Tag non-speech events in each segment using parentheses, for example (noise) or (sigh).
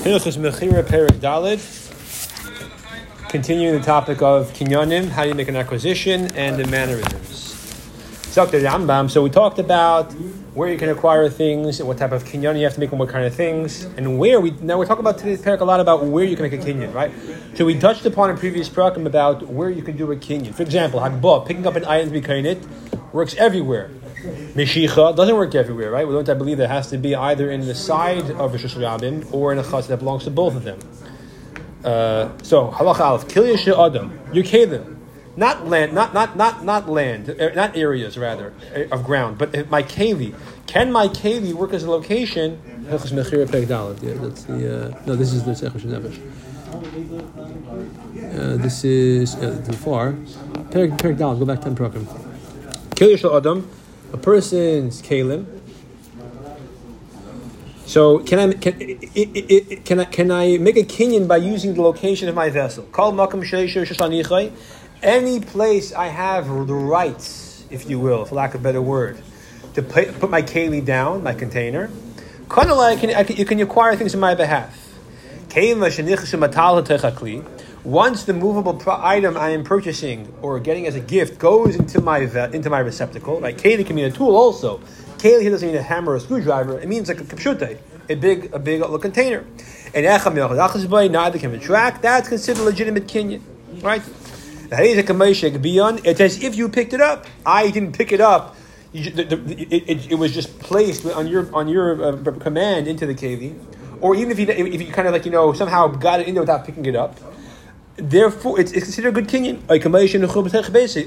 Hilchus Mechira Perik Dalid. Continuing the topic of kinyonim, how you make an acquisition, and the mannerisms. So, the Rambam. So we talked about where you can acquire things, and what type of kinyon you have to make, and what kind of things, and where we. Now we're talking about today's parak a lot about where you can make a kinyon, right? So we touched upon in previous parakim about where you can do a kinyon. For example, hagbah, picking up an item to be it, works everywhere. Mishicha doesn't work everywhere, right? We don't I believe that has to be either in the side of Rosh Hashanah or in a chas that belongs to both of them. Uh, so halacha alef kilya adam your kalim, not land, not not not not land, uh, not areas rather uh, of ground, but my keli. Can my keli work as a location? Yeah, that's the uh, no. This is the Sechus Nevesh. Uh, this is uh, too far. Perik Perik Go back ten program. Kilya adam a person's kalim. So can I can, can I can I make a kinyan by using the location of my vessel? Call makam Any place I have the rights, if you will, for lack of a better word, to put, my keli down, my container. Kind of like You can acquire things on my behalf. Once the movable item I am purchasing or getting as a gift goes into my ve- into my receptacle, right? Keli can mean a tool also. Keli here doesn't mean a hammer or a screwdriver. It means like a kapshute, a big a big little container. And neither can retract. That's considered legitimate kinyan, right? Beyond It's as if you picked it up. I didn't pick it up. You, the, the, it, it, it, was just placed on your on your uh, command into the keli, or even if you if you kind of like you know somehow got it in there without picking it up Therefore, it's, it's considered a good kinyan.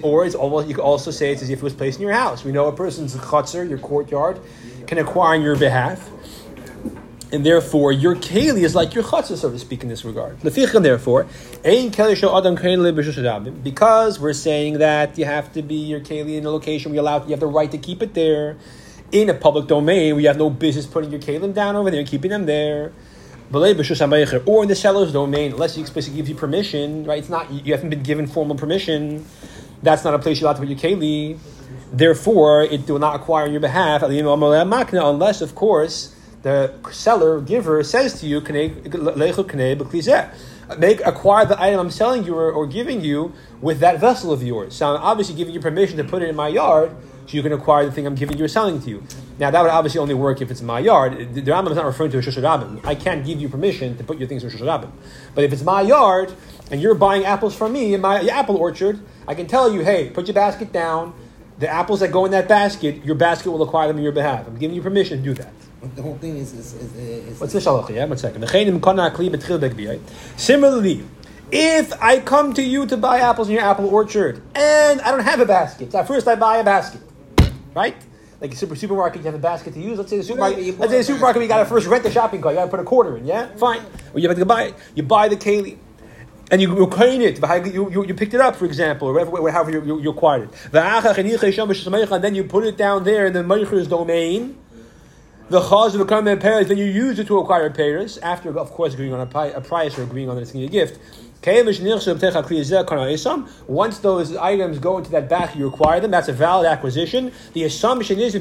Or it's almost you could also say it's as if it was placed in your house. We know a person's chutzner, your courtyard, can acquire on your behalf, and therefore your keli is like your chutzner, so to speak, in this regard. Therefore, because we're saying that you have to be your keli in a location we allow, you have the right to keep it there. In a public domain, we have no business putting your kalim down over there and keeping them there or in the seller's domain, unless he explicitly gives you permission, right? It's not you haven't been given formal permission. That's not a place you're allowed to put your keli. Therefore, it will not acquire on your behalf, unless, of course, the seller giver says to you, make acquire the item I'm selling you or, or, giving you with that vessel of yours. So I'm obviously giving you permission to put it in my yard, so you can acquire the thing I'm giving you or selling to you. Now that would obviously only work if it's in my yard. The Rambam is not referring to a Shusha Rabbim. I can't give you permission to put your things in Shusha Rabbim. But if it's my yard and you're buying apples from me in my apple orchard, I can tell you, hey, put your basket down. The apples that go in that basket, your basket will acquire them on your behalf. I'm giving you permission to do that. The whole thing is. is, is, is What's the shalach? Yeah, one second. Similarly, if I come to you to buy apples in your apple orchard and I don't have a basket, so first I buy a basket, right? like a super supermarket, you have a basket to use. Let's say the supermarket, let's say the supermarket, you got to first rent the shopping cart. You got to put a quarter in. Yeah, fine. Or you have to buy it. You buy the keli. And you, you coin it, you, you, you picked it up, for example, or whatever, however you, you, you acquired it. And then you put it down there in the Meicher's domain. The chaz of a Paris, then you use it to acquire Paris, after, of course, agreeing on a, price or agreeing on a gift. Once those items go into that back, you acquire them. That's a valid acquisition. The assumption is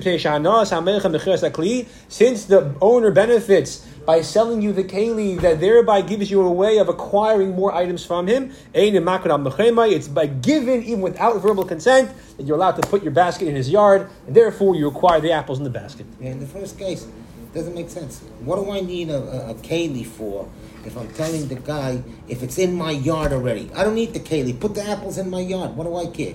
since the owner benefits by selling you the keli, that thereby gives you a way of acquiring more items from him. It's by given, even without verbal consent, that you're allowed to put your basket in his yard, and therefore you acquire the apples in the basket. Yeah, in the first case, doesn't make sense. What do I need a, a, a keli for? If I'm telling the guy if it's in my yard already. I don't need the keli. Put the apples in my yard. What do I care?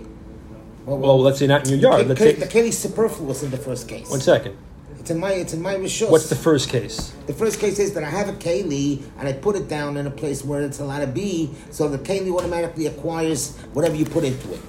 Well, well, well let's say not in your yard. The, say, the keli's superfluous in the first case. One second. It's in my it's in my rishus. What's the first case? The first case is that I have a keli and I put it down in a place where it's allowed to be, so the keli automatically acquires whatever you put into it.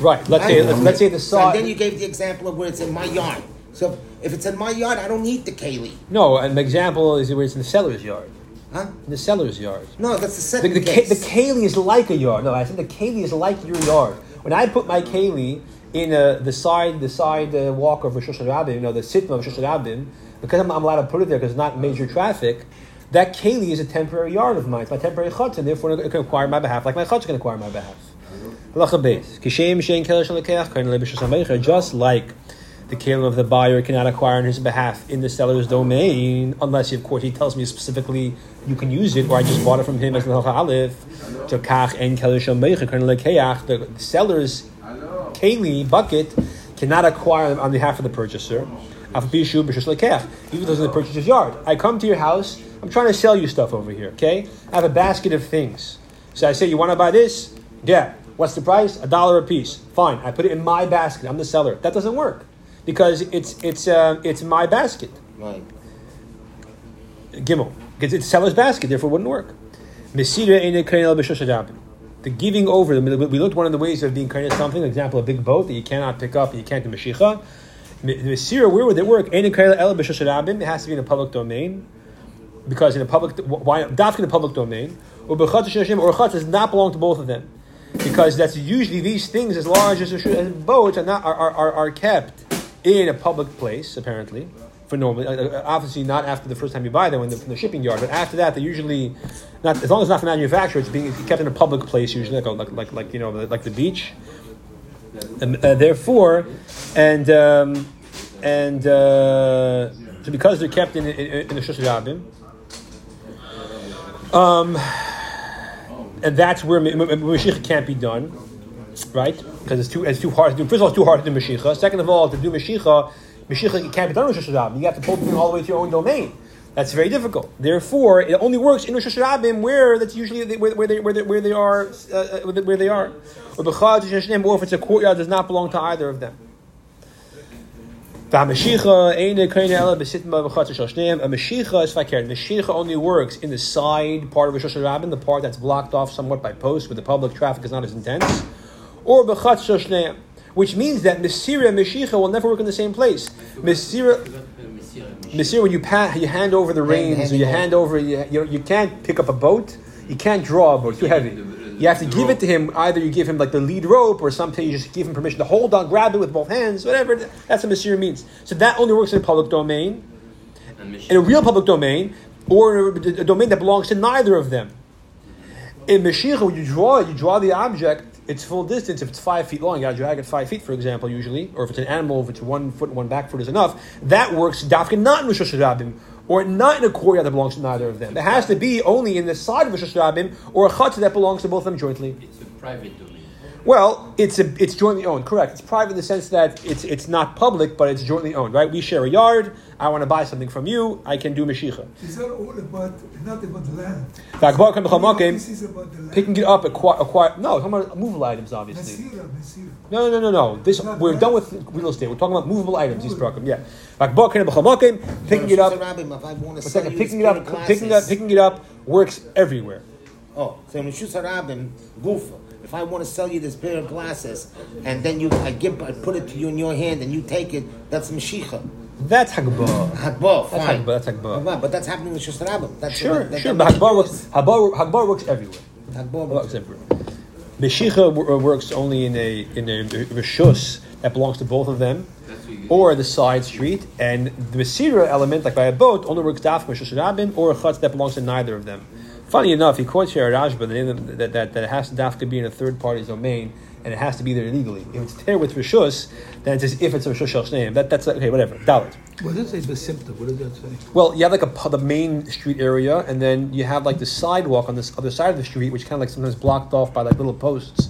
Right. Let's say let's, let's, say the saw. So then you gave the example of where it's in my yard. So if it's in my yard, I don't need the keli. No, an example is where it's in the seller's yard. Huh? In the seller's yard. No, that's the second the, the, case. the keli is like a yard. No, I said the keli is like your yard. When I put my keli in uh, the side, the side uh, walk of Rosh Hashanah, you know, the sitma of Rosh Hashanah, because I'm, I'm, allowed to put it there because it's not major traffic. That keli is a temporary yard of mine. It's my temporary chutz, and therefore it can acquire my behalf, like my chutz can acquire my behalf. Just like the kalim of the buyer cannot acquire on his behalf in the seller's domain, unless, of course, he tells me specifically you can use it, or I just bought it from him as an aleph. The seller's keli bucket cannot acquire on behalf of the purchaser. Even though it's in the purchaser's yard. I come to your house, I'm trying to sell you stuff over here, okay? I have a basket of things. So I say, You want to buy this? Yeah. What's the price? A dollar a piece. Fine. I put it in my basket. I'm the seller. That doesn't work because it's it's uh, it's my basket. Right. Gimel. Because it's seller's basket, therefore it wouldn't work. The giving over, we looked one of the ways of being kind of something, example, a big boat that you cannot pick up and you can't do Mashicha. Mesira, where would it work? It has to be in a public domain. Because in a public, why, dafka in a public domain, or or does not belong to both of them because that's usually these things as large as, as boats are not are, are, are kept in a public place apparently for normally uh, uh, obviously not after the first time you buy them in the, the shipping yard but after that they're usually not as long as it's not for manufacture it's being kept in a public place usually like like like, like you know like the beach. And uh, therefore and um, and uh, so because they're kept in in, in the Shusharabim um and that's where Mashicha can't be done, right? Because it's too it's too hard to do. First of all, it's too hard to do Mashicha. Second of all, to do Mashicha, Mashicha can't be done with Rosh. You have to pull the all the way to your own domain. That's very difficult. Therefore, it only works in Rosh Hashanah where that's usually where, where, they, where, they, where they are uh, uh where they are. Or if it's a courtyard, does not belong to either of them. A Mashicha is fakir. Mashicha only works in the side part of Rosh Hashanah, the part that's blocked off somewhat by posts, where the public traffic is not as intense, or b'chatz shoshneim, which means that Mesira and Mashicha will never work in the same place. Mesira, Mesira, when you pa- you hand over the reins, or you hand over, you, you, you can't pick up a boat, you can't draw a boat, too heavy. You have to give it to him. Either you give him like the lead rope, or something you just give him permission to hold on, grab it with both hands, whatever. That's what Masir means. So that only works in a public domain, in a real public domain, or in a domain that belongs to neither of them. In Mashicha, when you draw it, you draw the object. It's full distance. If it's five feet long, you gotta drag it five feet, for example, usually. Or if it's an animal, if it's one foot and one back foot is enough. That works. Dafkin not in Rosh or not in a courtyard that belongs to neither of them. It has to be only in the side of Rosh or a chutzah that belongs to both of them jointly. It's a private domain. Well, it's a, it's jointly owned. Correct. It's private in the sense that it's it's not public, but it's jointly owned. Right? We share a yard. I want to buy something from you. I can do mashicha. Is that all about not about the land? This is about the land. Picking it up, acquire, acquire no, talking about movable items, obviously. Mesira, Mesira. No, no, no, no, no. This we're done with real estate. We're talking about movable items. These program, yeah. Picking it up. Second, picking it up, picking up, picking it up works everywhere. Oh, so in Shus Harabim, Gufa. If I want to sell you this pair of glasses, and then you, I give, I put it to you in your hand, and you take it, that's Mashicha. That's Hagbah. Hagbah, That's fine. Hagbah. That's Hagbah. But that's happening with Shus Harabim. That's Sure, that, sure. that But Hagbah works. Hagbah, Hagbah works everywhere. Hagbah works. everywhere. Meshicha uh, uh, works only in a in a rishus that belongs to both of them, That's or the side street, and the Mesira element, like by a boat, only works daf Rabin or a chutz that belongs to neither of them. Funny enough, he quotes here Rashba the name that, that, that it has to dafka be in a third party's domain, and it has to be there illegally. If it's there with rishus, then it's as if it's a rishus shel name. That that's okay, whatever. Dalit. What does it say Besimta? What does that say? Well, you have like a the main street area, and then you have like the sidewalk on this other side of the street, which kind of like sometimes blocked off by like little posts.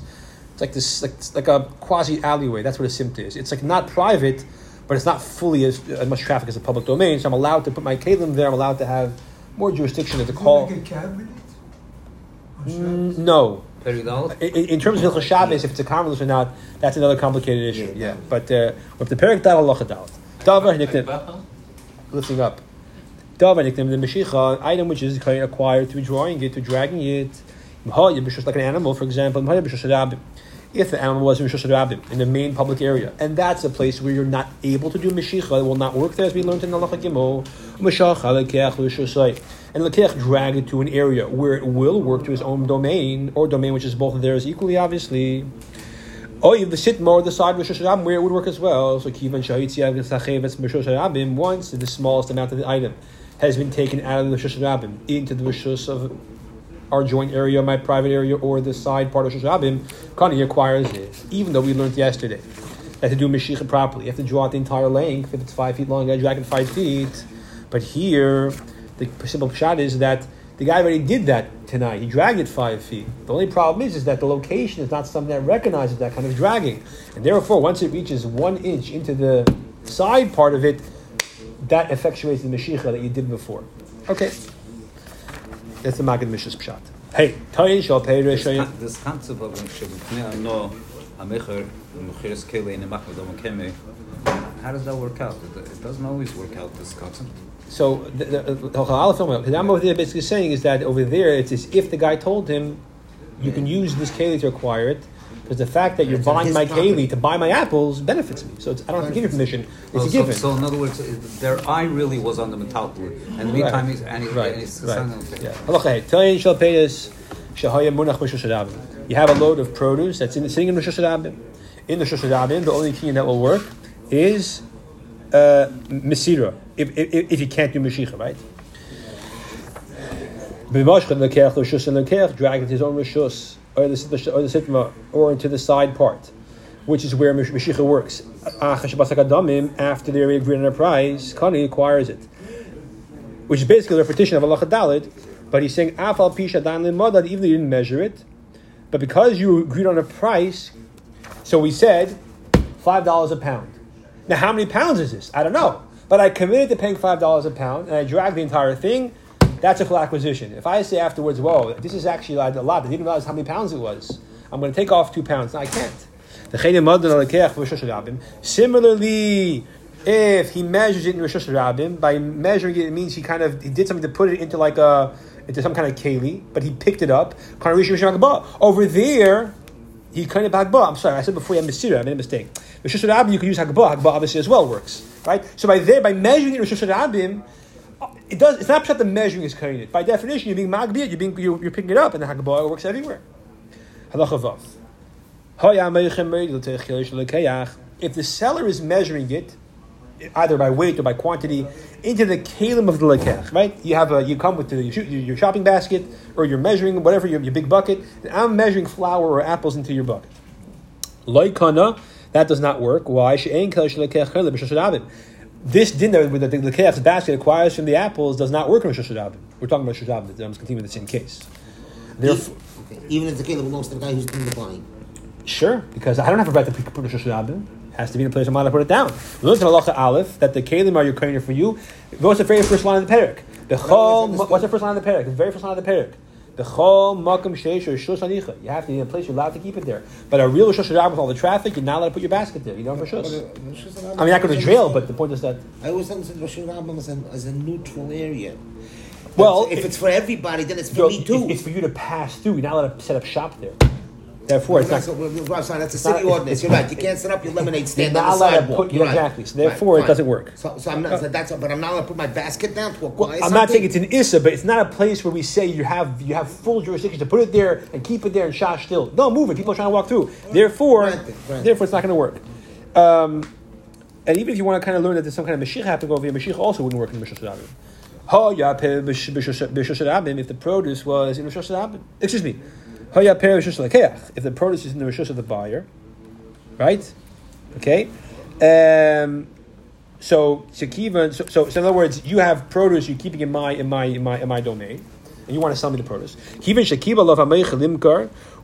It's like this, like, like a quasi alleyway. That's what a simta is. It's like not private, but it's not fully as, as much traffic as a public domain. So I'm allowed to put my kalim there. I'm allowed to have more jurisdiction to Is call. like a cab in it? Or Mm, Shabbos? no, Peridal? in, in terms of Hilchos Shabbos, if it's a convolution or not, that's another complicated issue. Yeah, but uh, with the Perik Dal Allah Dalit. Davar Niktim, lifting up. Davar Niktim, the Meshicha, item which is acquired through drawing it, through dragging it. Just like an animal, for example, if the animal was in Rishos Rabim, in the main public area, and that's a place where you're not able to do Meshicha, it will not work there, as we learned in the Gimel. And lekech drag it to an area where it will work to his own domain, or domain which is both theirs equally, obviously. Oh, the sitma or the side Rosh Hashanah where it would work as well. So kivan Hashanah once the smallest amount of the item has been taken out of the Rosh Hashanah into the Rosh of our joint area, my private area, or the side part of Rosh Hashanah, Kani acquires it, even though we learned yesterday that to do Mashicha properly. You have to draw out the entire length. If it's five feet long, you got to drag it five feet. But here, the simple shot is that the guy already did that tonight. He dragged it five feet. The only problem is, is that the location is not something that recognizes that kind of dragging. And therefore, once it reaches one inch into the side part of it, that effectuates the Mashicha that you did before. Okay. That's the Magid Mishas Pshat. Hey, Tayin Shal Peirish. This This concept of Shebuknei no Amecher Mechiris Kele in the Makadom Keme. How does that work out? It, it doesn't always work out. This concept. So the, the, the, the I'm over there basically saying is that over there it's as if the guy told him, you can use this keli to acquire it. Because the fact that you're It's buying my property. to buy my apples benefits me. So it's, I don't have to give you permission. It's Oh, a so, given. so in other words, their eye really was on the metal and the meantime, he's and, he, right, and he's right. Yeah. Halacha hey, Tayin Shal Peirish Shahaya Munach Rosh Hashanah. You have a load of produce that's in, sitting in Rosh Hashanah. In the Rosh Hashanah, the only kinyan that will work is uh, Mesira, if, if, if you can't do Mashicha, right? B'mashchan lekech l'shus and lekech, drag it to his own rishus, or the or the sitma, or into the side part, which is where Mash- Mashicha works. After they agreed on a price, Kani acquires it, which is basically a repetition of Allah Dalit, but he's saying afal pisha dan limada, even though you didn't measure it, but because you agreed on a price, so we said five dollars a pound. Now, how many pounds is this? I don't know. But I committed to paying five dollars a pound, and I dragged the entire thing. That's a full acquisition. If I say afterwards, "Whoa, this is actually a lot," I didn't realize how many pounds it was. I'm going to take off two pounds. No, I can't. Similarly, if he measures it in Rosh Hashanah, by measuring it, it means he kind of he did something to put it into like a into some kind of keli, but he picked it up. Over there, he kind of hagbah. I'm sorry, I said before had Mesira, I made a mistake. Rosh Hashanah, you can use hagbah. Hagbah obviously as well works, right? So by there, by measuring it Rosh Hashanah, it does. It's not just the measuring is cutting it. By definition, you're being magbiyat. You're being you're, you're picking it up, and the hagbah works everywhere. If the seller is measuring it, either by weight or by quantity, into the kalim of the lekech, right? You have a, you come with the, your, shopping basket or you're measuring whatever your, your big bucket. And I'm measuring flour or apples into your bucket. Loikana, that does not work. Why? She'ein kelesh lekech chelim b'shos hadavim. This dinner with the the lekech's basket acquires from the apples does not work in Rosh Hashanah. We're talking about Rosh Hashanah. I'm just continuing the same case. Therefore, Okay. Even if the keli belongs to the guy who's doing the buying. Sure, because I don't have a right to put Rosh Hashanah. It has to be in the place I'm allowed to put it down. Learned in Halacha Aleph that the Kalim are your for you. What's the very first line of the parak? The chol. What's the first line of the parak? The very first line of the parak. The chol makom sheish or anicha. You have to be in a place you're allowed to keep it there. But a real Rosh Hashanah with all the traffic, you're not allowed to put your basket there. You don't have uh, Rosh Hashanah- I mean, I go to jail, but the point is that. I always understood Rosh Hashanah as a, as a neutral area. Well, if it- it's for everybody, then it's for So me it's, too. it's for you to pass through. You're not allowed to set up shop there. Therefore, it's that's, not. Rosh Hashanah, that's a city it's- ordinance. You're right. You can't set up your lemonade stand not on the sidewalk. put- You're right. exactly. So therefore, it doesn't work. So, so I'm not. So that's. But I'm not allowed to put my basket down to acquire Well, I'm not saying it's an issa, but it's not a place where we say you have you have full jurisdiction to put it there and keep it there and shash still. No, move it. People are trying to walk through. Therefore, Granted, granted. therefore, it's not going to work. Um, and even if you want to kind of learn that there's some kind of Mashicha happening over here, Mashicha also wouldn't work in Rosh Hashanah. Ha yapeh b'sh- b'sh- b'sh Hashanah if the produce was in Rosh Hashanah. Excuse me. If the produce is in the Rosh of the buyer, right? Okay. Um, so, so, so, so, in other words, you have produce you're keeping in my in my in my in my domain, and you want to sell me the produce.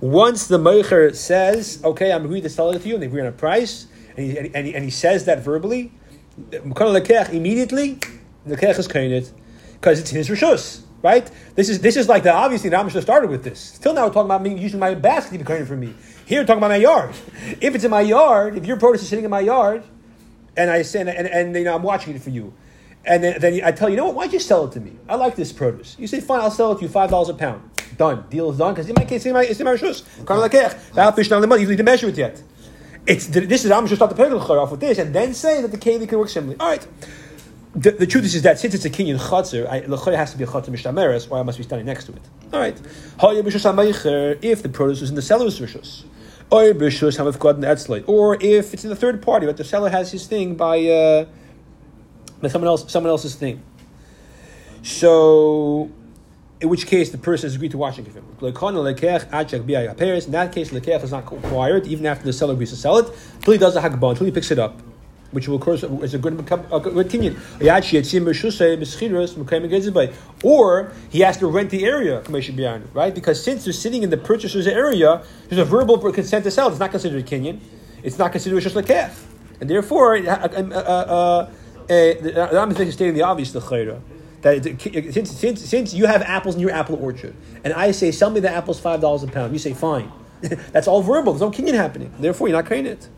Once the meicher says, "Okay, I'm agreed to sell it to you," and they agree on a price, and he, and he, and he, and he says that verbally, immediately, the kech is kainit because it's in his rishus. Right? This is this is like the obviously the Amish started with this. Till now we're talking about me using my basket to be kainit for me. Here we're talking about my yard. (laughs) If it's in my yard, if your produce is sitting in my yard, and I say, and, and, and you know, I'm watching it for you. And then, then I tell you, you know what? Why don't you sell it to me? I like this produce. You say, fine, I'll sell it to you five dollars a pound. Done. Deal is done because in my case, it's in my it's in my money, you need to measure it yet. It's this is I'm just start the pegel off with this, and then say that the keli can work similarly. All right. The, the truth is, that since it's a kinyan chatzir, lechayah has to be a chatzir mishtameres, or I must be standing next to it. All right. If the produce is in the seller's rishus, or if it's in the third party, but the seller has his thing by uh, by someone else, someone else's thing. So in which case the person has agreed to wash and give him. In that case, lekech is not required even after the seller agrees to sell it until he does the hagbah, until he picks it up, which will of course is a good a. Or he has to rent the area, right? Because since they're sitting in the purchaser's area, there's a verbal consent to sell. It's not considered a kinyan. It's not considered a lekech, and therefore, uh, uh, uh, Rambam stating the obvious, the chayra that it, since, since, since you have apples in your apple orchard, and I say, sell me the apples five dollars a pound, you say, fine. (laughs) That's all verbal. There's no kinyan happening. Therefore, you're not carrying it.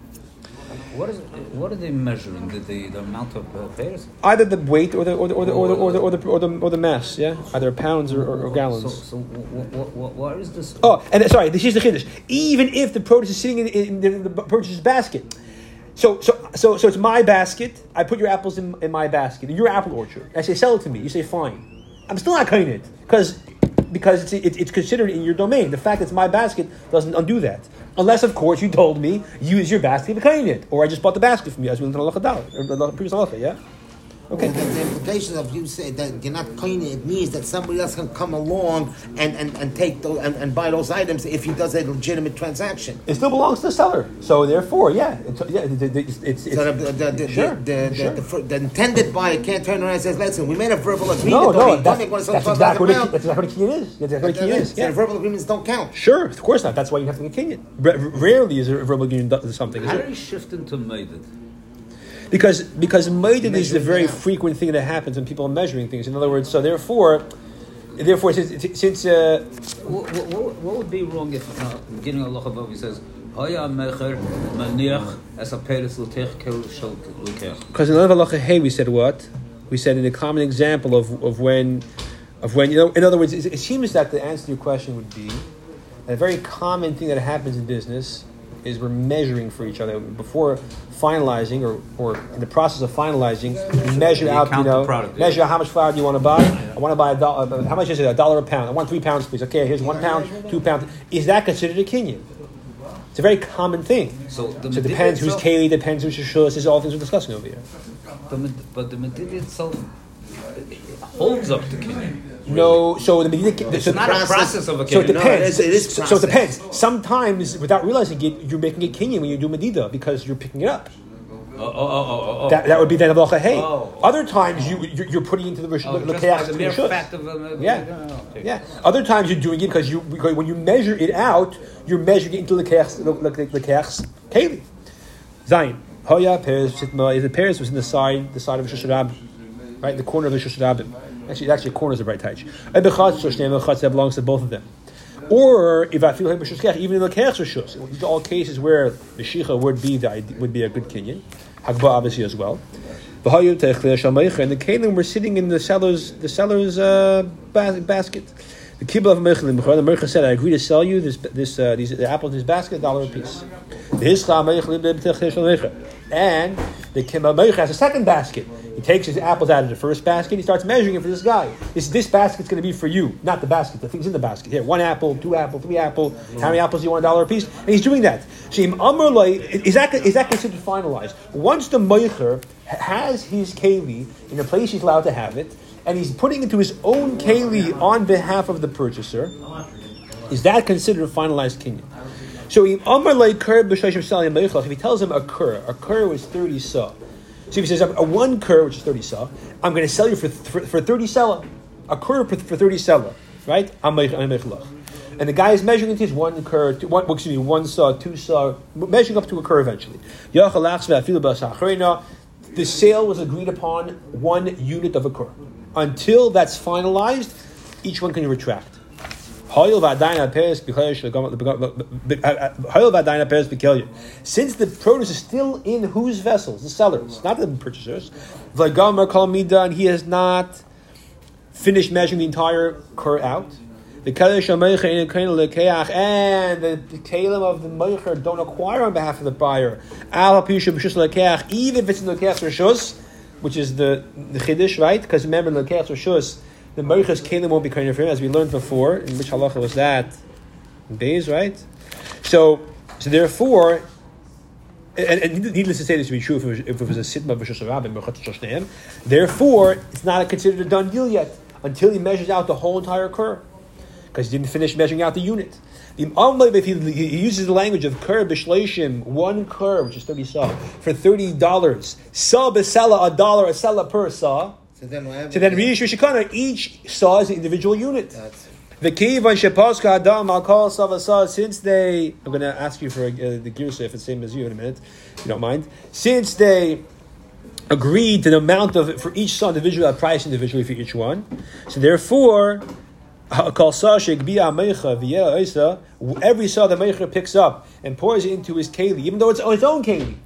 What is what are they measuring? The, the, the amount of uh? Either the weight or the or the or the or the or the or the, or the, or the mass. Yeah, either pounds or, or, or gallons. So, so what, what, what is this? Oh, and sorry, this is the chiddush. Even if the produce is sitting in, in the, the purchaser's basket, so, so, so, so it's my basket. I put your apples in, in my basket, in your apple orchard. I say, sell it to me. You say, fine. I'm still not cutting it because because it's, it, it's considered in your domain. The fact that it's my basket doesn't undo that. Unless, of course, you told me use your basket to cutting it, or I just bought the basket from you as we learned in the previous halacha. Yeah. Okay. The, the, implication of you say that you're not cleaning it means that somebody else can come along and, and, and take those and, and buy those items if he does a legitimate transaction. It still belongs to the seller. So therefore, yeah, it's, yeah, it's, it's, it's so the, the, the, sure, the, sure. the, the, intended buyer can't turn around and say, "Listen, we made a verbal agreement. No, no, that's, that's, that's, exactly what it, that's exactly what a kinyan is. That's exactly what a kinyan is. Yeah. So verbal agreements don't count. Sure, of course not. That's why you have to be a kinyan. Rarely is a verbal agreement something. How do you shift into maided? Because because maided is a very frequent thing that happens when people are measuring things. In other words, so therefore, therefore, since, since uh, what, what, what, would be wrong if uh, beginning of Allah he says. Because in another halacha hey we said what we said in a common example of, of when of when you know in other words it, it seems that the answer to your question would be a very common thing that happens in business is we're measuring for each other before finalizing or, or in the process of finalizing, measure out, you know, product, measure yeah. how much flour do you want to buy? I want to buy a dollar. Uh, how much is it? A dollar a pound. I want three pounds, please. Okay, here's one pound, two pounds. Is that considered a kinyan? It's a very common thing. So, so it depends who's keli, depends who's shashus. This is all things we're discussing over here. but the medida itself holds up the kinyan. No, so the medida. It's so not process, a process of a kinyan. So it depends. No, it is, it is so it depends. Sometimes, without realizing it, you're making a kinyan when you do medida because you're picking it up. Oh, oh, oh, oh, that, that would be then a hey. Other times you you're, putting into the rish, oh, the chaos the mere fact of uh, yeah. yeah. Other times you're doing it because you because when you measure it out, you're measuring it into the chaos the the chaos keli. Zayin. Hoya Peres The Peres was in the side the side of Shusharab, right? The corner of the Shusharabim. Actually, actually, corners the right touch. That belongs to both of them. Or if I feel like even in the kech these are all cases where the shicha would be the would be a good kinyan. Hagba obviously as well. And the kalim were sitting in the seller's the seller's uh, basket. The kibbutz of Mechel, the Mechel said, "I agree to sell you this this uh, these the apples in this basket, a dollar a piece." And the kibbutz has a second basket. He takes his apples out of the first basket. He starts measuring it for this guy. This this basket's going to be for you, not the basket. The things in the basket. Here, one apple, two apple, three apple. How many apples do you want? A dollar a piece. And he's doing that. Shim is that is that considered finalized? Once the meicher has his keli in a place he's allowed to have it, and he's putting into his own keli on behalf of the purchaser, is that considered finalized kinyan? So if he tells him a kur, a kur was thirty saw. So if he says a one kur, which is thirty saw, I'm going to sell you for for, for thirty sella, a kur for, for thirty sella, right? And the guy is measuring into his one kur, two, one, excuse me, one saw, two saw, measuring up to a kur eventually. The sale was agreed upon one unit of a kur. Until that's finalized, each one can retract. Uh, uh, Since the produce is still in whose vessels? The sellers, not the purchasers. And he has not finished measuring the entire cur out. The and the kalim of the meicher don't acquire on behalf of the buyer. Even if it's in the rishus, which is the chiddush, right? Because remember, in the rishus, the Merichas Kalim won't be kind for him, as we learned before. In which halacha was that? Beis, right? So, so therefore, and, and, needless to say, this would be true if it was, if it was a sitma v'shus rabbin Therefore, it's not considered a done deal yet until he measures out the whole entire cur, because he didn't finish measuring out the unit. The if he, he uses the language of cur b'shleishim, one cur, which is thirty saw, for thirty dollars, saw b'sela a dollar, a sela per saw. So then. So then each saw is an individual unit. That's The kivan adam savasa. Since they, I'm going to ask you for uh, the girsa if it's the same as you in a minute, if you don't mind. Since they agreed to the amount of for each saw individually, a price individually for each one. So therefore, kol saw shekbiya meicha v'yeh oisa. Every saw the meicha picks up and pours it into his keli, even though it's on its own keli,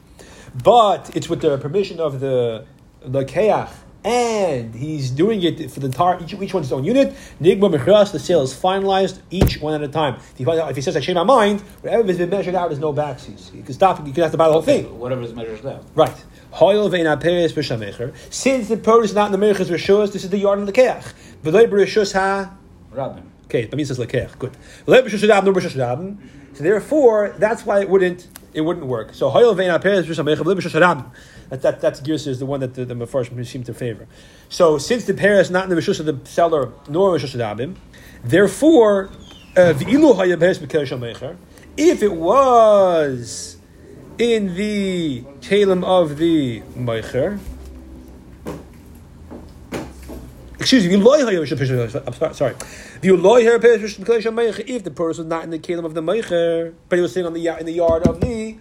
but it's with the permission of the the keach. And he's doing it for the entire each, each one's own unit. Nigma mechras, the sale is finalized each one at a time. If he, if he says I change my mind, whatever has been measured out is no backsies. You can stop. You can have to buy the whole thing. Whatever is measured out. Right. Hoyel vein aperes. Since the produce is not in the meichas rishus, this is the yard of the keach. V'loy b'rishus ha. Rabbin. Okay, but means it's lekeach. Good. V'loy b'rishus rabin, no b'rishus rabin. So therefore, that's why it wouldn't it wouldn't work. So hoyel vein aperes b'rishus rabin. That that that's Girsa is the one that the, the Mefarshim seem to favor. So since the pair is not in the rishus of the seller nor rishus rabin, therefore uh. If it was in the kalim of the meicher. Excuse me, I'm sorry. if the person was not in the kalim of the meicher, but he was sitting on the in the yard of the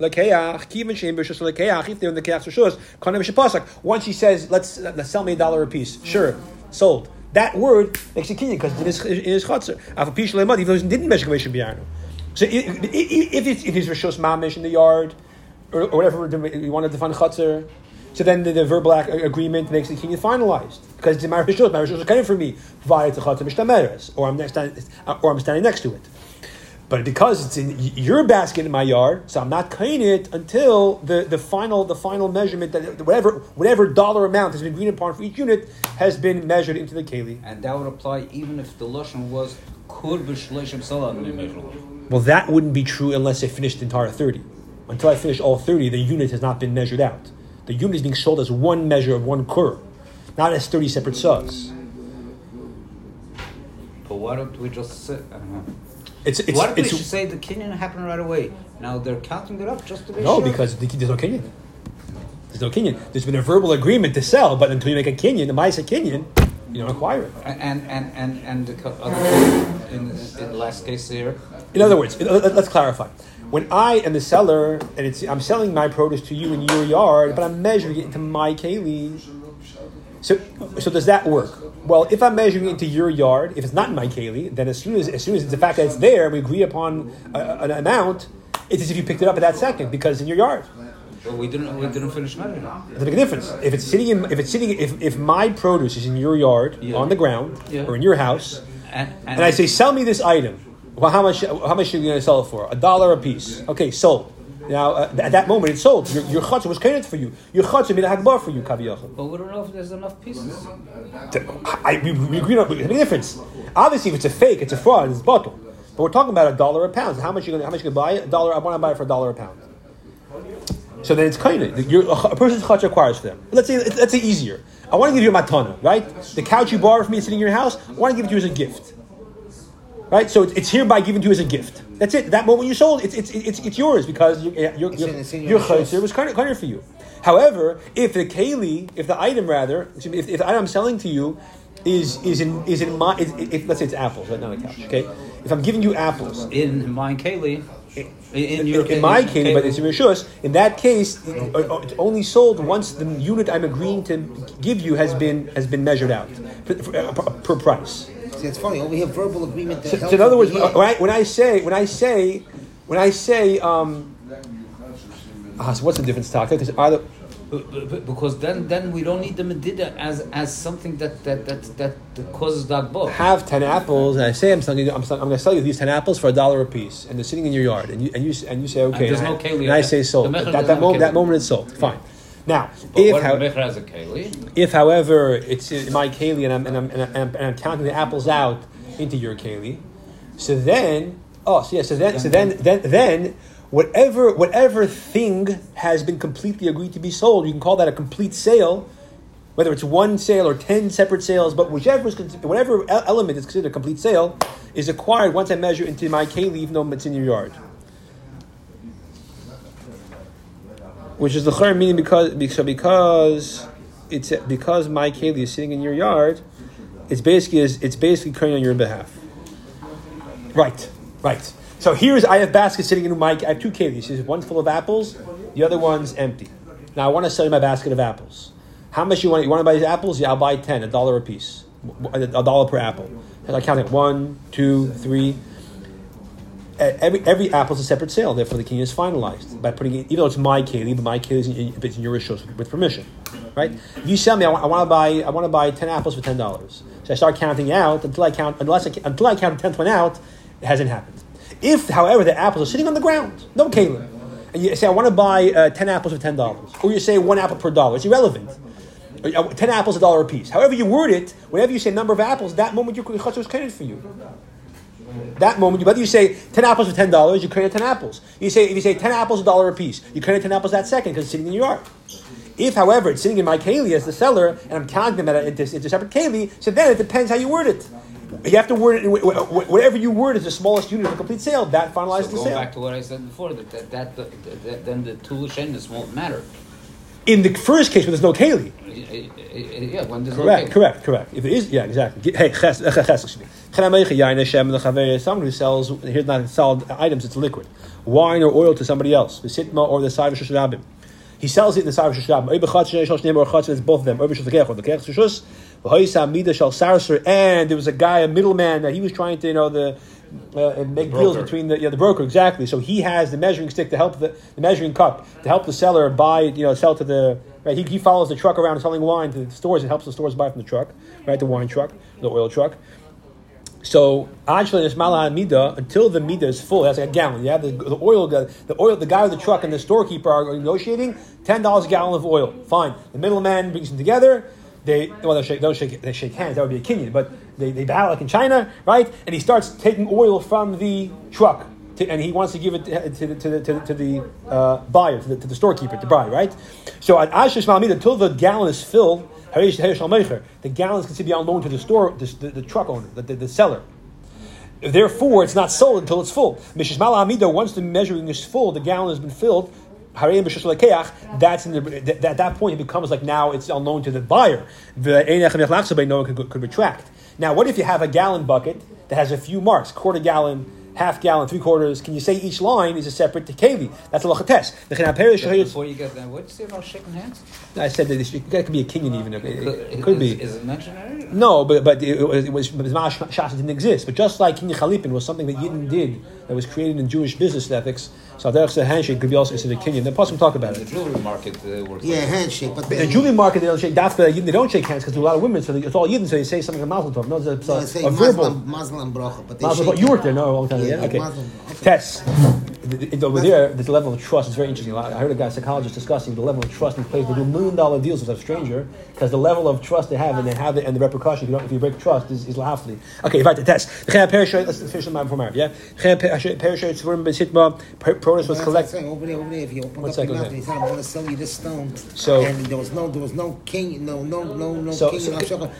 lekeach, kivin shem b'shus lekeach. If they're in the keach rishus, kanem shepasak. Once he says, "Let's let's sell me a dollar a piece," sure, sold. That word makes a kinyan because it is it is chatzar. Af pish leimad, even though he didn't measure kavation biyarnu. So if it's if it's rishus mamish in the yard, or, whatever you want to define chatzar, so then the, the verbal ac- agreement makes the kinyan finalized because it's my rishus. My rishus is coming for me via the chatzar mishtameres, or I'm next or I'm standing next to it. But because it's in your basket in my yard, so I'm not cutting it until the, the final the final measurement that whatever whatever dollar amount has been agreed upon for each unit has been measured into the keli. And that would apply even if the Lashon was Kur b'shleishim salam. Well, that wouldn't be true unless I finished the entire 30. Until I finish all 30, the unit has not been measured out. The unit is being sold as one measure of one kur, not as 30 separate saws. But why don't we just don't know. Uh-huh. It's, it's, we it's, just say the kinyan happened right away? Now they're counting it up just to be no, sure. No, because there's no kinyan. There's no kinyan. There's been a verbal agreement to sell, but until you make a kinyan, the Maisa kinyan, you don't acquire it. And and and and the other in, in the last case here, In other words, let- let's clarify. When I am the seller and it's, I'm selling my produce to you in your yard, but I'm measuring it into my keli, so, so does that work? Well, if I'm measuring it into your yard, if it's not in my keli, then as soon as as soon as the fact that it's there, we agree upon a, an amount. It's as if you picked it up at that second because it's in your yard. but we didn't we didn't finish measuring. Doesn't make a difference. If it's sitting in, if it's sitting, if, if my produce is in your yard Yeah. on the ground Yeah. or in your house, And, and, and I say, sell me this item. Well, how much? How much are you going to sell it for? A dollar a piece. Okay, sold. Now, uh, at that moment, it's sold. Your, your was kained for you. Your chutzah made a hagbar for you, kaviyachim. but we don't know if there's enough pieces. I, we, we agree on the difference. Obviously, if it's a fake, it's a fraud, it's a bottle. But we're talking about a dollar a pound. How much you gonna, how much you gonna buy it? A dollar. I want to buy it for a dollar a pound. So then it's kind of a person's chutzah requires for them. Let's say let's say easier. I want to give you a matana, right? The couch you borrowed from me sitting in your house. I want to give it to you as a gift. Right, so it's, it's hereby given to you as a gift. That's it. That moment you sold, it's it's it's, it's yours because you, your your in- it's in your your chutzah house. was kind of for you. However, if the keli, if the item rather, if, if the item I'm selling to you is is in is in my is, if let's say it's apples, right, not a couch. Okay, if I'm giving you apples, In mine keli, in, in in, your in my keli, but it's in rishus. In that case, it- uh, it's only sold once the unit I'm agreeing to give you has been has been measured out per, per, per price. See, it's funny. Over here, verbal agreement. That So, so in other words, over when I, when I say when I say when I say um, ah, so what's the difference, Taka? Because either because then then we don't need the medida as as something that that that that, that causes that book. have ten apples, and I say I'm selling, I'm, selling, I'm going to sell you these ten apples for a dollar a piece, and they're sitting in your yard, and you and you and you say okay, there's and, no I, keli. and I say sold. At that, that have moment, keli. that moment it's sold. Fine. Now, But if how, if has a keli? if however it's in my keli and I'm and I'm, and I'm, and I'm counting the apples out into your keli, so then oh so yeah so then so then then then whatever whatever thing has been completely agreed to be sold, you can call that a complete sale. whether it's one sale or ten separate sales, but whichever is whatever element is considered a complete sale is acquired once I measure into my keli, even though it's in your yard. Which is the chayr meaning because because because it's because my keli is sitting in your yard, it's basically is it's basically current on your behalf. Right, right. So here's I have baskets sitting in my. I have two kelis. One's full of apples, the other one's empty. Now I want to sell you my basket of apples. How much you want? You want to buy these apples? Yeah, I'll buy ten, a dollar a piece, a dollar per apple. I count it one, two, three. Uh, Every every apple is a separate sale. Therefore, the king is finalized by putting it. Even though it's my keli, but my keli is in, it's in your rishos with, permission, right? If you sell me, I want, I want to buy. I want to buy ten apples for ten dollars. So I start counting out until I count unless I, until I count the tenth one out. It hasn't happened. If, however, the apples are sitting on the ground, no keli, and you say I want to buy uh, ten apples for ten dollars, or you say one apple per dollar, it's irrelevant. Uh, Ten apples, a dollar a piece. However you word it, whenever you say number of apples, that moment your chutzah is credited for you. That moment, whether you say ten apples for ten dollars, you credit ten apples. You say if you say ten apples, a dollar a piece, you credit ten apples that second because it's sitting in your yard. If, however, it's sitting in my keli as the seller, and I'm counting them at a, into, into separate keli, so then it depends how you word it. You have to word it. wh- wh- Whatever you word is the smallest unit of a complete sale. That finalizes So the going sale. back to what I said before, that, that, that, that, that then the two shendas won't matter. In the first case, where there's no keli, Yeah, when there's Correct, no correct, correct. If it is, yeah, exactly. Hey, ches, ches, excuse me. Chen yain Hashem lechaver, Someone who sells here's not solid items; it's liquid, wine or oil to somebody else. The sitma or the side of He sells it in the side of Shosh Rabim. Oy b'chatz shnei shosh or chatz, it's both of them. Oy b'shosh lekech or lekech shoshus. V'hoysa mida shal sarser. And there was a guy, a middleman, that he was trying to, you know, the uh, make deals between the yeah, the broker exactly. So he has the measuring stick to help the, the measuring cup to help the seller buy you know sell to the right. He, he follows the truck around selling wine to the stores and helps the stores buy from the truck right the wine truck the oil truck. So actually, this mala mida until the mida is full. That's like a gallon. Yeah, the, the oil guy, the oil, the guy with the truck and the storekeeper are negotiating ten dollars a gallon of oil. Fine. The middleman brings them together. They well, they shake, don't shake, they shake hands. That would be a kinyan, but they, they bow like in China, right? And he starts taking oil from the truck, to, and he wants to give it to, the- to the to the, to the uh, buyer, to the, to the storekeeper, to buy, right? So at Ashish Malmida, until the gallon is filled, the gallon is considered on loan to the store, the, the, the truck owner, the, the, seller. Therefore, it's not sold until it's full. Mishis Mala Amida, once the measuring is full, the gallon has been filled. That's in the at that point it becomes like now it's unknown to the buyer. No one could, could retract. Now, what if you have a gallon bucket that has a few marks, quarter gallon, half gallon, three quarters? Can you say each line is a separate keli? That's a lachates. The Before you get there, what did you say about shaking hands? I said that this, that could be a kinyan even. It, it, it could is, be. Is it mentioned? No, but but it was it was Shas didn't exist. But just like Kinyan Chalipin was something that Yidden did that was created in Jewish business ethics, so Derech a handshake could be also considered Kinyan. Then plus we talk about it. The jewelry market uh, works. Yeah, like handshake. But In the jewelry market, they don't shake. That's the Yidden, they don't shake hands because there are a lot of women, so they, it's all Yidden. So they say something like Mazel Tov. No, it's a, No, it's I a, say a verbal. Muslim, Muslim bracha, but they Mazel shake You worked there, hand. no, a long time. Yeah, Yeah, okay. Muslim. Okay. Tess. The- the- Over there, a level of trust. It's very interesting. I heard a guy, a psychologist, discussing the level of trust in place. They do million dollar deals with a stranger because the level of trust they have and they have it and the repercussion. If you, don't, if you break trust, is, is lahafli. Okay, right. The test. Let's finish the before Marv. Yeah. Parachute. Tzvurim besitma. Produce was That's what I'm collected. saying. Over there, over there. If you open up your mouth he said, "I'm going to sell you this stone," So- and there was no, there was no king, no, no, no, no So- king. so-.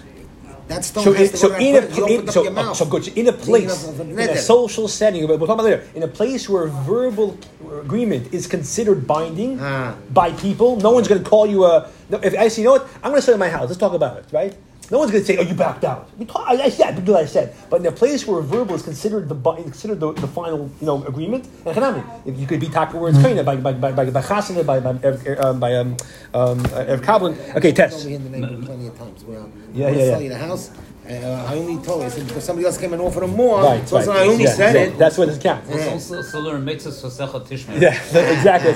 That stone So, has in, to so in a. You in, so, mouth. so good. So in a place, in a social setting, we'll talk about it later. In a place where verbal agreement is considered binding Ah. by people, no one's going to call you a. If I say, you know what, I'm going to sell my house. Let's talk about it, right? No one's going to say, "Oh, you backed out." We talk, I, I said, I, I said, but in a place where verbal is considered the considered the, the final, you know, agreement. And chanami, if you could be taka words kind by by by by by chasana, by by um, by um um Erev Kablan. Okay, test. Over in the neighborhood plenty of times. Yeah, yeah, gonna yeah. the house. Uh, I only told you I said, because somebody else came and offered him more. Right, so right. I only Yeah, said yeah, it. That's what it counts. It's also so learn mitzvahs for secha tishma. Yeah, (laughs) exactly.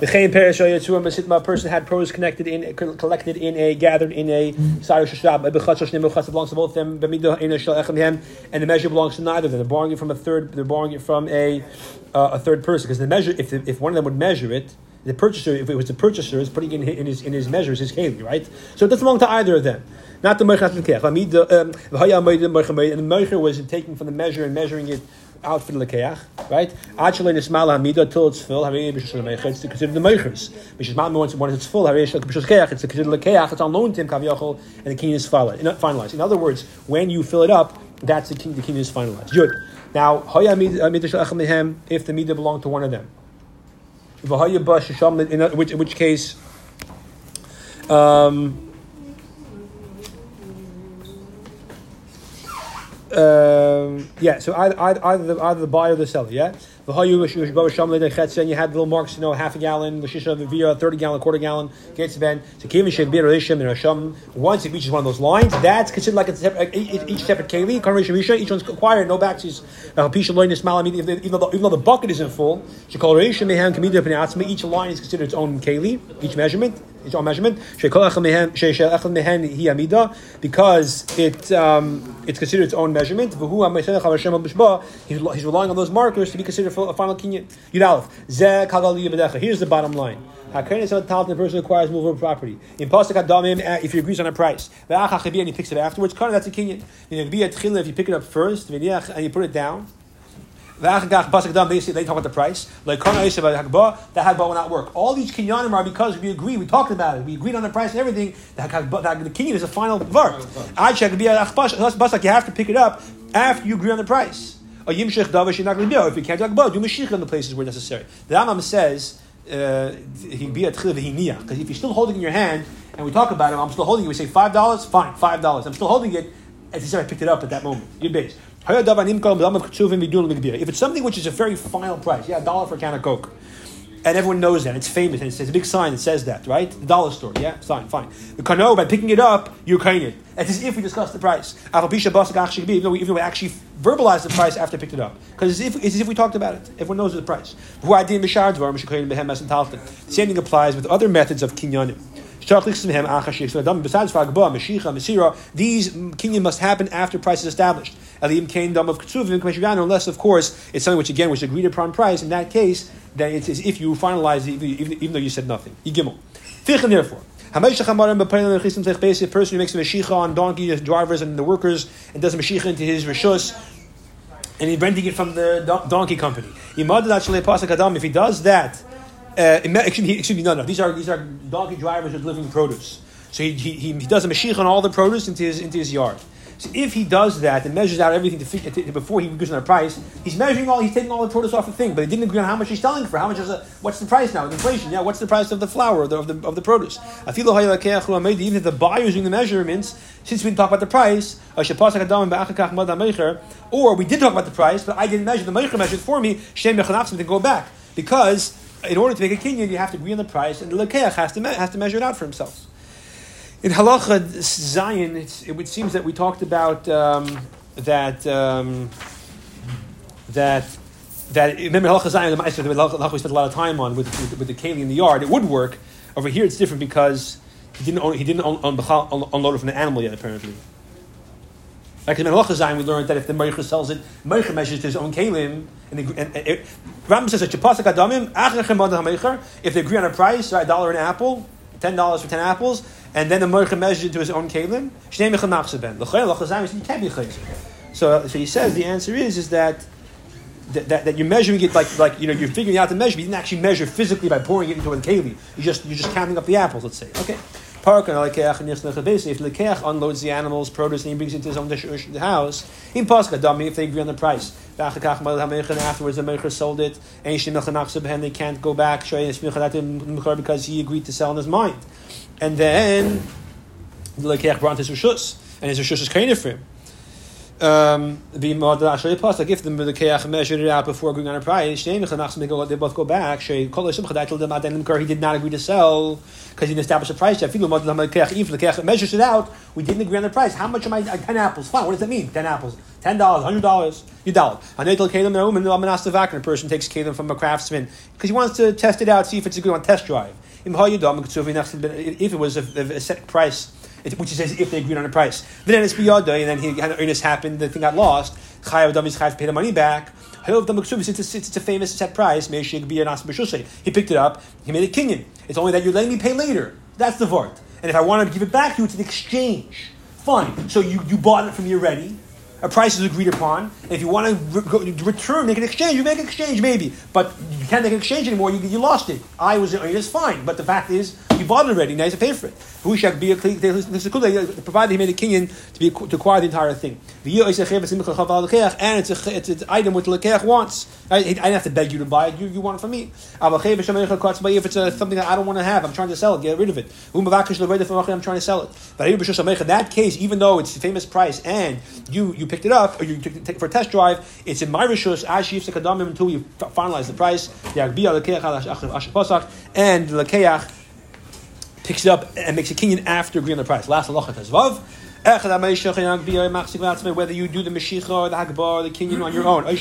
The chayin perish yitzuah masitma person had pros connected in collected in a gathered in a side shashab bechatz shneim belongs to both of them. B'midah ina shel echem and the measure belongs to neither of them. They're borrowing it from a third. They're borrowing it from a uh, a third person because the measure if the, if one of them would measure it. The purchaser, if it was the purchaser, is putting in his, in his in his measures his keli, right? So it doesn't belong to either of them. Not the the Amida Meicher Amida, and the Meicher was taking from the measure and measuring it out for the Lekeach, right? Actually, in Ismail Hamida, till it's full, it's considered the Meichers. Which is once, it's full, Keach, it's considered the Lekeach, it's unknown to him, Kaviyachol, and the king is finalized. In other words, when you fill it up, that's the king, the king is finalized. Good. Now, if the Mida belonged to one of them. In which, in which case, um, um, yeah, so either, either, the, either the buyer or the seller, yeah? And you had little marks, you know, half a gallon, Vashishah, 30 gallon, quarter gallon, ben. So. Once it reaches one of those lines, that's considered like a separate, each separate Keli, each one's acquired, no backsies. Even though, even though the bucket isn't full, each line is considered its own Keli, each measurement its own measurement. Because it um, it's considered its own measurement. He's, he's relying on those markers to be considered for a final kinyan. Here's the bottom line. The person acquires movable property. In uh, if he agrees on a price, and he picks it afterwards, that's a kinyan. If you pick it up first and you put it down, they say they talk about the price. Like that Hagbah will not work. All these kinyanim are because we agree. We talked about it. We agreed on the price and everything. The, the kinyan is a final vart. You have to pick it up after you agree on the price. A yimshech davish you're not going to do. If you can't do Hagbah, do mashich in the places where necessary. The Rambam says uh, he be a because if you're still holding in your hand and we talk about it, I'm still holding it. We say five dollars, fine, five dollars. I'm still holding it. As he said, I picked it up at that moment. You're based. If it's something which is a very final price, yeah, a dollar for a can of Coke, and everyone knows that, it's famous, and it says a big sign that says that, right? The dollar store, yeah, fine, fine. The kano, by picking it up, you're kind it. It's as if we discussed the price. Even though we, even though we actually verbalized the price after I picked it up. Because it's, it's as if we talked about it. Everyone knows the price. Same thing applies with other methods of kinyanim. Besides Hagbah, Mashicha, Mesira, these kinyan must happen after price is established. Elim Kain of Ksuvim, unless, of course, it's something which, again, was agreed upon price. In that case, then it's as if you finalize even, even though you said nothing. Yigimel. Fichin, therefore. A person who makes a Mashicha on donkey drivers and the workers and does a Mashicha into his Rishus, and he's renting it from the donkey company. If he does that, uh, (laughs) excuse, me, excuse me, no, no. These are these are donkey drivers are delivering produce. So he, he, he does a mashich on all the produce into his into his yard. So if he does that and measures out everything to, to, before he agrees on a price, he's measuring all, he's taking all the produce off the thing, but he didn't agree on how much he's selling for. How much is a, what's the price now? With inflation, yeah. What's the price of the flour of the of the, of the produce? Even if the buyer is doing the measurements, since we didn't talk about the price, or we did talk about the price, but I didn't measure the meicher measured for me. To go back because in order to make a kinyan, you have to agree on the price, and the lekeach has to, me- has to measure it out for himself. In halacha Zayin, it would seems that we talked about um, that um, that that remember halacha Zayin, the ma'aser that halacha we spent a lot of time on with, with, with the keli in the yard. It would work. Over here, it's different because he didn't own, he didn't own, own, unload it from the animal yet. Apparently, like in Halacha Zayin, we learned that if the Meicher sells it, Meicher measures to his own kalim. And, the, and, and Rambam says that Chapasak Adamim, Achrechem if they agree on a price, right, a dollar an apple, ten dollars for ten apples, and then the Meicher measures it to his own kalim, Shnei Mecham Nachseben. Halacha Zayin, you can't be chayzer. So, so he says the answer is is that. That, that, that, you're measuring it like like you know you're figuring out the measure. You didn't actually measure physically by pouring it into a keli. You just you're just counting up the apples. Let's say okay. Park and Lekeach and If Lekeach unloads the animals, produce, and he brings it to his own the house, in Pascha Dami, if they agree on the price. Afterwards, the Mecher sold it, and they can't go back. Because he agreed to sell in his mind. And then the Lekeach brought his Rishus, and his Rishus is kind for him um, the like if the Keach measured it out before going on a price, they both go back. Er he did not agree to sell because he didn't establish a price if the Keach measures it out, we didn't agree on the price. How much am I? Uh, ten apples. Fine. What does that mean? Ten apples. Ten dollars. Hundred dollars. You dollar. A person takes kalim from a craftsman because he wants to test it out, see if it's a good one. Test drive. If it was a, a set price which is as if they agreed on a price. Then it's biyada, and then he had an earnest happened, the thing got lost. Chayav damis chayav pay the money back. It's, it's a famous set price, he picked it up, he made a kinyan. It's only that you're letting me pay later. That's the vart. And if I want to give it back to you, it's an exchange. Fine. So you, you bought it from me already. A price is agreed upon. If you want to re- go, return, make an exchange, you make an exchange maybe. But you can't make an exchange anymore. You, you lost it. I was it's fine. But the fact is, you bought it already. Now have to pay for it. A provided he made a kinyan to be to acquire the entire thing. And it's a, it's an item which the lekeach wants. I, I didn't have to beg you to buy it. You, you want it from me. If it's a, something that I don't want to have, I'm trying to sell it. Get rid of it. I'm trying to sell it. But in that case, even though it's a famous price and you you picked it up or you took it for a test drive, it's in my rishus until you finalize the price. And the lekeach picks it up and makes a kinyan after agreeing on the price. Last halacha tezvav. Whether you do the Mashicha or the Hagbah or the Kinyan on your own. I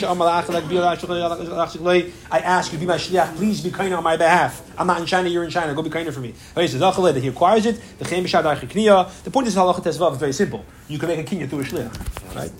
ask you, be my shliach, please be kind on my behalf. I'm not in China, you're in China, go be kinder for me. He acquires it, the point is halacha tezvav is very simple. You can make a kinyan through a shliach. Right?